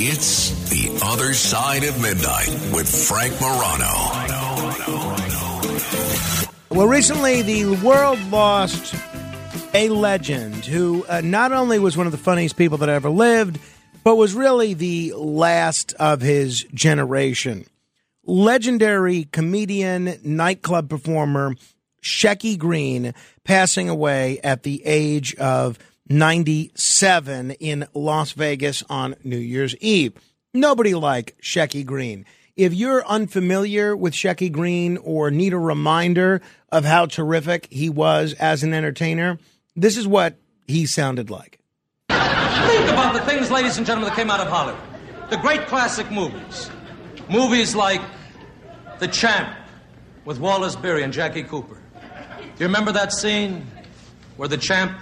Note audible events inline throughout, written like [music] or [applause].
It's The Other Side of Midnight with Frank Morano. Well, recently the world lost a legend who uh, not only was one of the funniest people that ever lived, but was really the last of his generation. Legendary comedian, nightclub performer, Shecky Green, passing away at the age of 97 in Las Vegas on New Year's Eve. Nobody like Shecky Green. If you're unfamiliar with Shecky Green or need a reminder of how terrific he was as an entertainer, this is what he sounded like. Think about the things, ladies and gentlemen, that came out of Hollywood. The great classic movies. Movies like The Champ with Wallace Beery and Jackie Cooper. Do you remember that scene where the champ,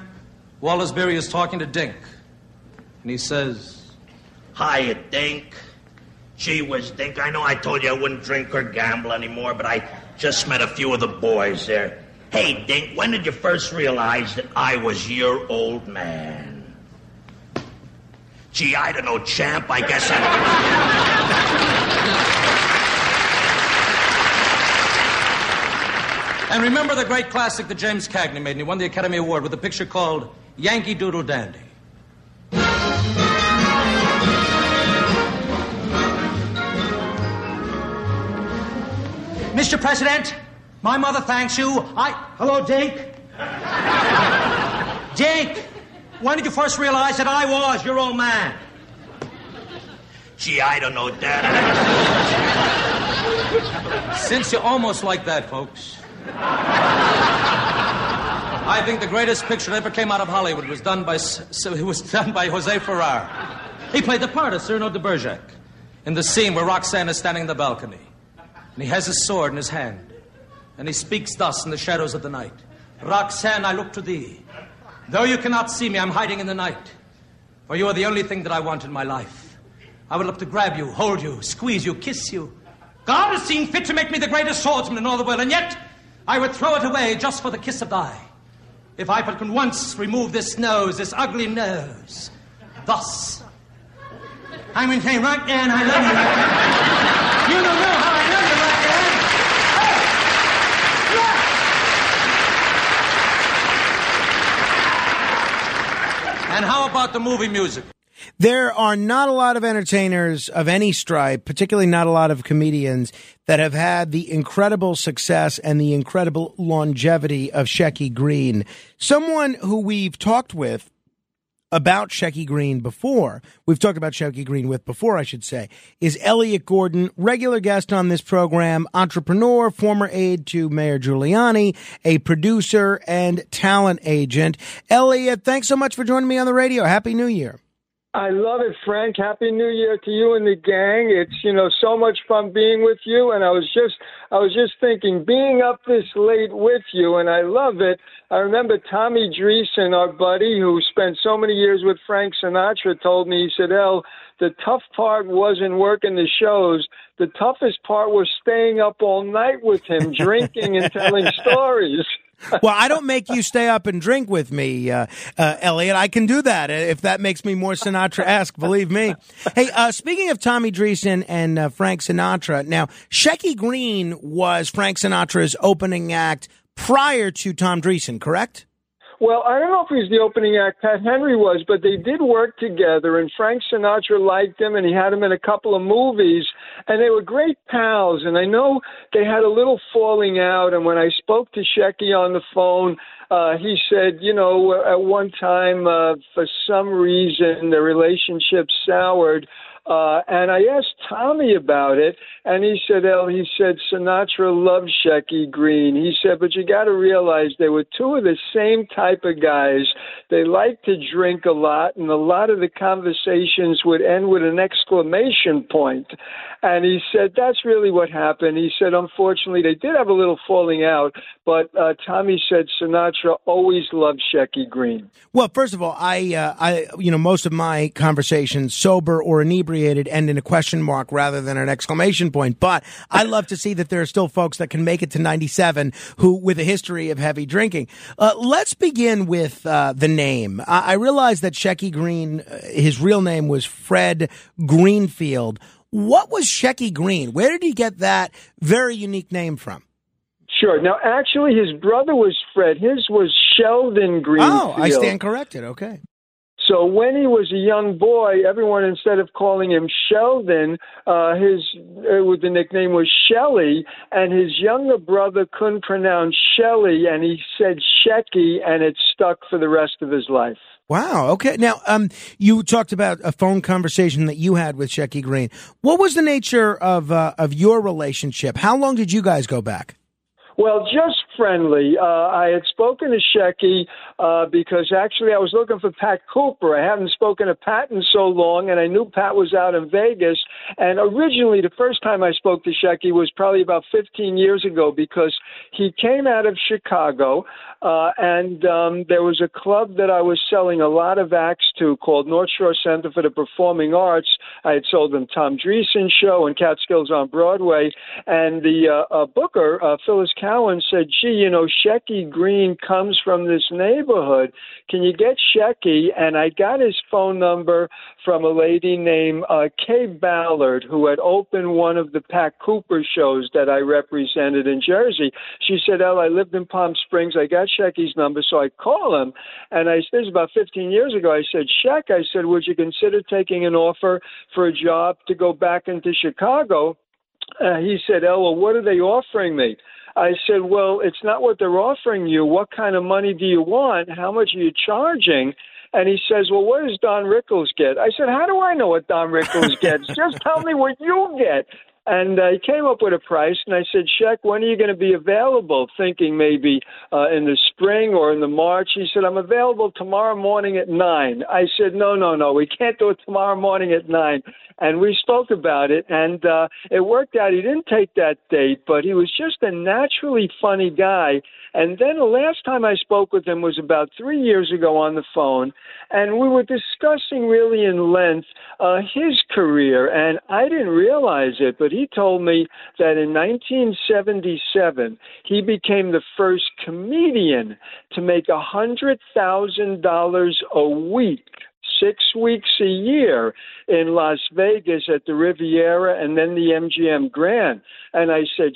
Wallace Beery, is talking to Dink? And he says, Hiya, Dink. Gee whiz, Dink. I know I told you I wouldn't drink or gamble anymore, but I just met a few of the boys there. Hey, Dink, when did you first realize that I was your old man? Gee, I don't know, champ. I guess I. And remember the great classic that James Cagney made, and he won the Academy Award with a picture called Yankee Doodle Dandy. Mr. President, my mother thanks you. I. Hello, Dink. Dink, [laughs] when did you first realize that I was your old man? Gee, I don't know, Dad. Since you're almost like that, folks. I think the greatest picture that ever came out of Hollywood was done by it [laughs] was done by Jose Ferrer. He played the part of Cyrano de Bergerac in the scene where Roxanne is standing in the balcony, and he has his sword in his hand, and he speaks thus in the shadows of the night: "Roxanne, I look to thee. Though you cannot see me, I'm hiding in the night, for you are the only thing that I want in my life. I would love to grab you, hold you, squeeze you, kiss you. God has seen fit to make me the greatest swordsman in all the world, and yet I would throw it away just for the kiss of thine." If I but can once remove this nose, this ugly nose, thus. I'm in pain right there, and I love you. you don't know how I love you right oh. there. And how about the movie music? There are not a lot of entertainers of any stripe, particularly not a lot of comedians, that have had the incredible success and the incredible longevity of Shecky Green. Someone who we've talked with about Shecky Green before, we've talked about Shecky Green with before, I should say, is Elliott Gordon, regular guest on this program, entrepreneur, former aide to Mayor Giuliani, a producer and talent agent. Elliott, thanks so much for joining me on the radio. Happy New Year. I love it, Frank. Happy New Year to you and the gang. It's you know so much fun being with you, and I was just I was just thinking being up this late with you, and I love it. I remember Tommy Dreesen, our buddy who spent so many years with Frank Sinatra, told me he said, "El, the tough part wasn't working the shows. The toughest part was staying up all night with him, [laughs] drinking and telling stories." Well, I don't make you stay up and drink with me, uh, uh, Elliott. I can do that if that makes me more Sinatra-esque. believe me. Hey, uh, speaking of Tommy Dreesen and uh, Frank Sinatra, now Shecky Green was Frank Sinatra's opening act prior to Tom Dreesen, correct? Well, I don't know if he's the opening act. Pat Henry was, but they did work together, and Frank Sinatra liked him, and he had him in a couple of movies, and they were great pals. And I know they had a little falling out. And when I spoke to Shecky on the phone, uh, he said, you know, at one time, uh, for some reason, the relationship soured. Uh, and I asked Tommy about it, and he said, "El, he said Sinatra loved Shecky Green." He said, but you got to realize they were two of the same type of guys. They liked to drink a lot, and a lot of the conversations would end with an exclamation point. And he said, that's really what happened. He said, unfortunately, they did have a little falling out, but uh, Tommy said Sinatra always loved Shecky Green." Well, first of all, I, uh, I, you know, most of my conversations, sober or inebriated created end in a question mark rather than an exclamation point. But I love to see that there are still folks that can make it to 97 who, with a history of heavy drinking. Uh, let's begin with uh, the name. I, I realize that Shecky Green, uh, his real name was Fred Greenfield. What was Shecky Green? Where did he get that very unique name from? Sure. Now, actually, his brother was Fred. His was Sheldon Greenfield. Oh, I stand corrected. Okay. So when he was a young boy, everyone instead of calling him Sheldon, uh, his uh, the nickname was Shelly, and his younger brother couldn't pronounce Shelly, and he said Shecky, and it stuck for the rest of his life. Wow. Okay. Now, um, you talked about a phone conversation that you had with Shecky Green. What was the nature of uh, of your relationship? How long did you guys go back? Well, just friendly. Uh, I had spoken to Shecky uh, because actually I was looking for Pat Cooper. I haven't spoken to Pat in so long, and I knew Pat was out in Vegas. And originally, the first time I spoke to Shecky was probably about 15 years ago because he came out of Chicago, uh, and um, there was a club that I was selling a lot of acts to called North Shore Center for the Performing Arts. I had sold them Tom Dreesen show and Catskills on Broadway, and the uh, uh, booker, uh, Phyllis Cowan, said, "Gee, you know, Shecky Green comes from this neighborhood. Can you get Shecky?" And I got his phone number from a lady named uh, Kaye Ballard, who had opened one of the Pat Cooper shows that I represented in Jersey. She said, "El, I lived in Palm Springs. I got Shecky's number, so I call him." And I this is about 15 years ago. I said, "Sheck," I said, "Would you consider taking an offer for a job to go back into Chicago?" Uh, he said, "Oh, well, what are they offering me?" I said, Well, it's not what they're offering you. What kind of money do you want? How much are you charging? And he says, Well, what does Don Rickles get? I said, How do I know what Don Rickles gets? [laughs] Just tell me what you get. And he came up with a price, and I said, Sheck, when are you going to be available? Thinking maybe uh, in the spring or in the March. He said, I'm available tomorrow morning at 9. I said, No, no, no, we can't do it tomorrow morning at 9 and we spoke about it, and uh, it worked out. He didn't take that date, but he was just a naturally funny guy. And then the last time I spoke with him was about three years ago on the phone, and we were discussing really in length uh, his career. And I didn't realize it, but he told me that in 1977 he became the first comedian to make a hundred thousand dollars a week six weeks a year in Las Vegas at the Riviera and then the MGM Grand. And I said,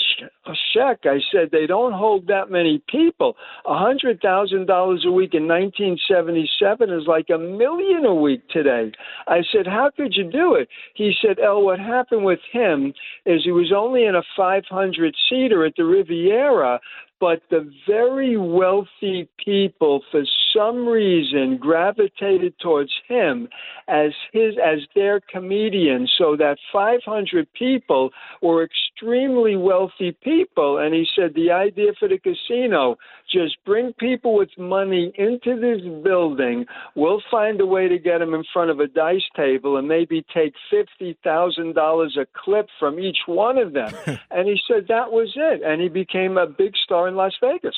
Sheck, I said, they don't hold that many people. A $100,000 a week in 1977 is like a million a week today. I said, how could you do it? He said, El, what happened with him is he was only in a 500 seater at the Riviera, but the very wealthy people for some reason gravitated towards him as his as their comedian so that 500 people were extremely wealthy people. And he said the idea for the casino just bring people with money into this building. We'll find a way to get them in front of a dice table and maybe take $50,000 a clip from each one of them. [laughs] And he said that was it. And he became a big star in Las Vegas.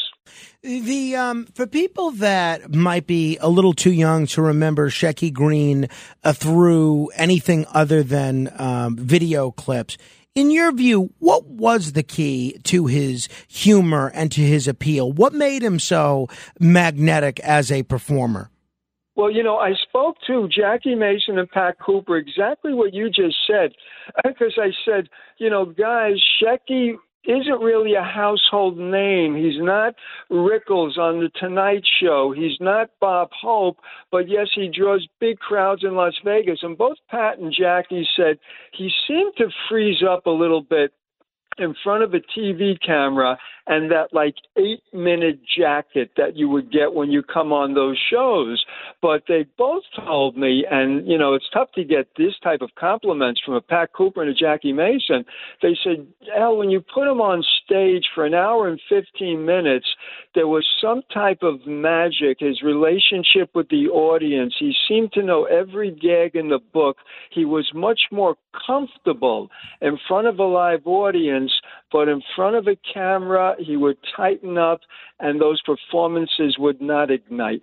The um, for people that might be a little too young to remember Shecky Green uh, through anything other than um, video clips. In your view, what was the key to his humor and to his appeal? What made him so magnetic as a performer? Well, you know, I spoke to Jackie Mason and Pat Cooper exactly what you just said, [laughs] because I said, you know, guys, Shecky isn't really a household name. He's not Rickles on The Tonight Show. He's not Bob Hope, but yes, he draws big crowds in Las Vegas. And both Pat and Jackie said he seemed to freeze up a little bit in front of a TV camera and that like eight minute jacket that you would get when you come on those shows. But they both told me, and you know, it's tough to get this type of compliments from a Pat Cooper and a Jackie Mason. They said, "Hell, when you put him on stage for an hour and 15 minutes, there was some type of magic. His relationship with the audience, he seemed to know every gag in the book. He was much more comfortable in front of a live audience, but in front of a camera, he would tighten up and those performances would not ignite.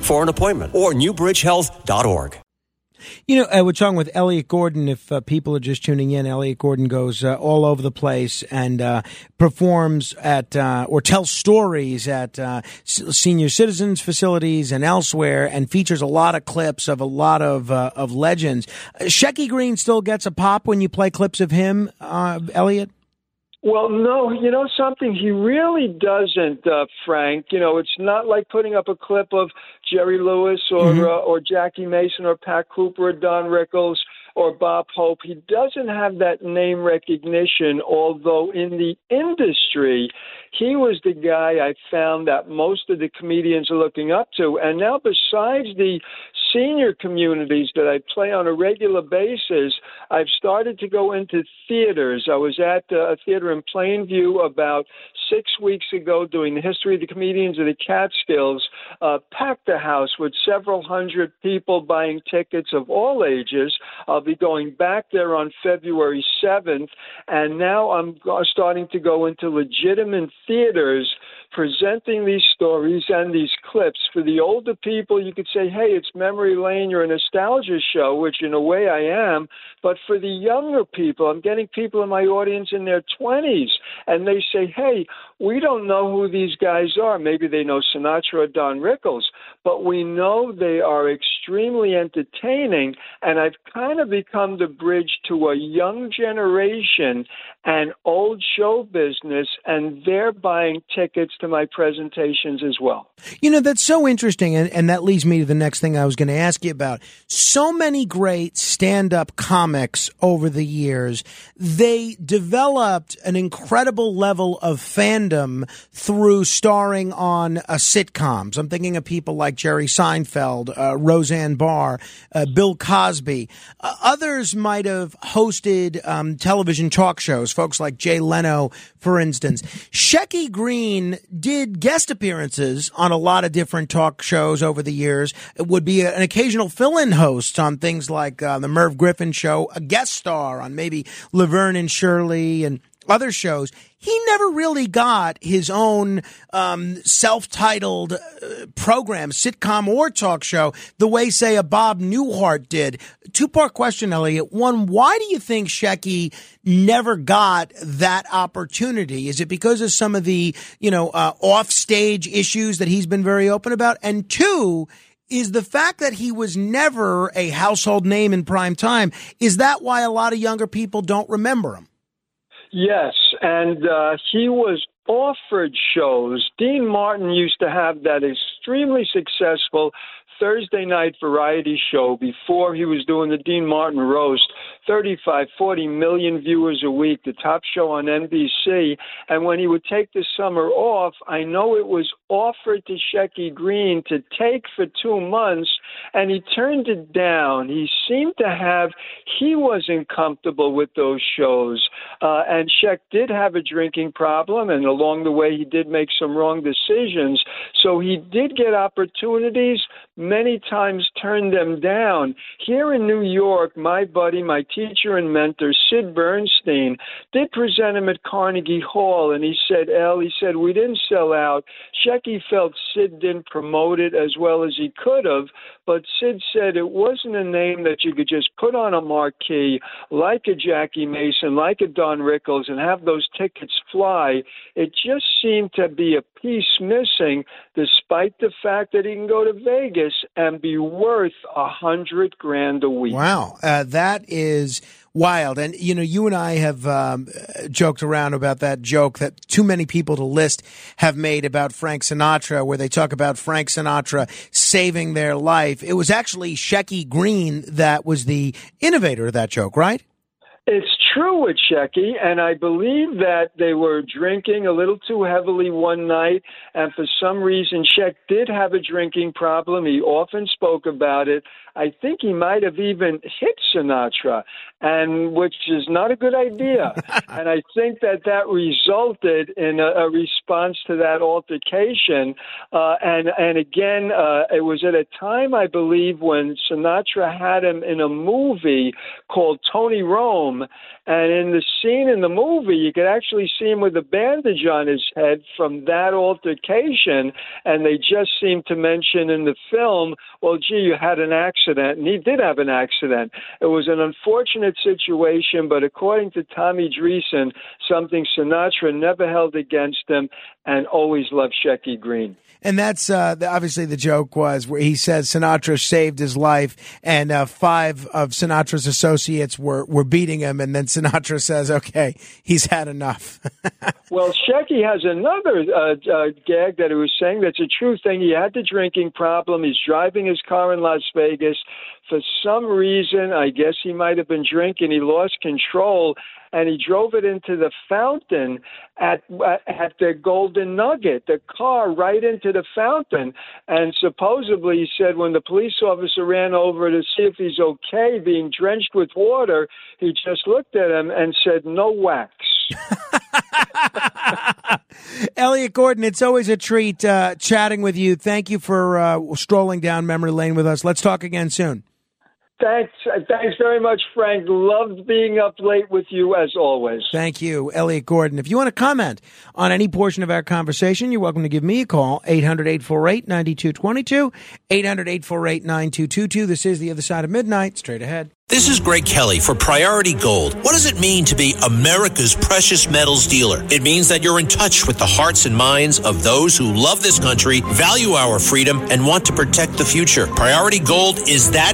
for an appointment or newbridgehealth.org. You know, uh, we're talking with Elliott Gordon. If uh, people are just tuning in, Elliott Gordon goes uh, all over the place and uh, performs at uh, or tells stories at uh, senior citizens facilities and elsewhere, and features a lot of clips of a lot of of legends. Shecky Green still gets a pop when you play clips of him, Elliott. Well, no, you know something? He really doesn't, uh, Frank. You know, it's not like putting up a clip of Jerry Lewis or mm-hmm. uh, or Jackie Mason or Pat Cooper or Don Rickles or Bob Hope. He doesn't have that name recognition, although in the industry, he was the guy I found that most of the comedians are looking up to. And now, besides the senior communities that I play on a regular basis, I've started to go into theaters. I was at uh, a theater in Plainview about six weeks ago doing the history of the comedians of the Catskills, uh, packed the house with several hundred people buying tickets of all ages. I'll be going back there on February 7th, and now I'm starting to go into legitimate theaters presenting these stories and these clips for the older people you could say hey it's memory lane you're a nostalgia show which in a way i am. But for the younger people i'm getting people in my audience in their 20s and they say hey we don't know who these guys are maybe they know sinatra or don rickles but we know they are extremely entertaining and i've kind of become the bridge to a young generation and old show business and they're buying tickets to my presentations as well. You know, that's so interesting. And, and that leads me to the next thing I was going to ask you about. So many great stand up comics over the years, they developed an incredible level of fandom through starring on uh, sitcoms. I'm thinking of people like Jerry Seinfeld, uh, Roseanne Barr, uh, Bill Cosby. Uh, others might have hosted um, television talk shows, folks like Jay Leno, for instance. Shecky Green did guest appearances on a lot of different talk shows over the years. It would be an occasional fill-in host on things like uh, the Merv Griffin show, a guest star on maybe Laverne and Shirley and other shows, he never really got his own um, self-titled uh, program, sitcom or talk show, the way, say, a Bob Newhart did. Two-part question, Elliott. One, why do you think Shecky never got that opportunity? Is it because of some of the, you know, uh, off-stage issues that he's been very open about? And two, is the fact that he was never a household name in prime time. Is that why a lot of younger people don't remember him? Yes, and uh, he was offered shows. Dean Martin used to have that extremely successful Thursday night variety show before he was doing the Dean Martin roast. 35, 40 million viewers a week, the top show on NBC. And when he would take the summer off, I know it was offered to Shecky Green to take for two months, and he turned it down. He seemed to have, he wasn't comfortable with those shows. Uh, and Sheck did have a drinking problem, and along the way, he did make some wrong decisions. So he did get opportunities, many times turned them down. Here in New York, my buddy, my teacher and mentor, Sid Bernstein, did present him at Carnegie Hall, and he said, "El, he said we didn't sell out. Shecky felt Sid didn't promote it as well as he could have, But Sid said it wasn't a name that you could just put on a marquee like a Jackie Mason, like a Don Rickles, and have those tickets fly. It just seemed to be a piece missing, despite the fact that he can go to Vegas and be worth a hundred grand a week. Wow, uh, that is wild. And you know, you and I have um, joked around about that joke that too many people to list have made about Frank Sinatra, where they talk about Frank Sinatra saving their life. It was actually Shecky Green that was the innovator of that joke, right? It's true with Shecky, and I believe that they were drinking a little too heavily one night, and for some reason, Sheck did have a drinking problem. He often spoke about it. I think he might have even hit Sinatra, and which is not a good idea. [laughs] and I think that that resulted in a, a response to that altercation. Uh, and and again, uh, it was at a time I believe when Sinatra had him in a movie called Tony Rome, and in the scene in the movie, you could actually see him with a bandage on his head from that altercation. And they just seem to mention in the film, well, gee, you had an accident. And he did have an accident. It was an unfortunate situation, but according to Tommy Dreesen, something Sinatra never held against him and always loved Shecky Green. And that's uh, obviously the joke was where he says Sinatra saved his life, and uh, five of Sinatra's associates were, were beating him, and then Sinatra says, "Okay, he's had enough." [laughs] well, Shecky has another uh, uh, gag that he was saying that's a true thing. He had the drinking problem. He's driving his car in Las Vegas. For some reason, I guess he might have been drinking. He lost control and he drove it into the fountain at uh, at the Golden Nugget, the car right into the fountain. And supposedly, he said when the police officer ran over to see if he's okay, being drenched with water, he just looked at him and said, "No wax." [laughs] [laughs] Elliott Gordon, it's always a treat uh, chatting with you. Thank you for uh, strolling down memory lane with us. Let's talk again soon. Thanks, thanks very much, Frank. Loved being up late with you as always. Thank you, Elliott Gordon. If you want to comment on any portion of our conversation, you're welcome to give me a call, 800-848-9222, 800-848-9222. This is The Other Side of Midnight. Straight ahead. This is Greg Kelly for Priority Gold. What does it mean to be America's precious metals dealer? It means that you're in touch with the hearts and minds of those who love this country, value our freedom, and want to protect the future. Priority Gold is that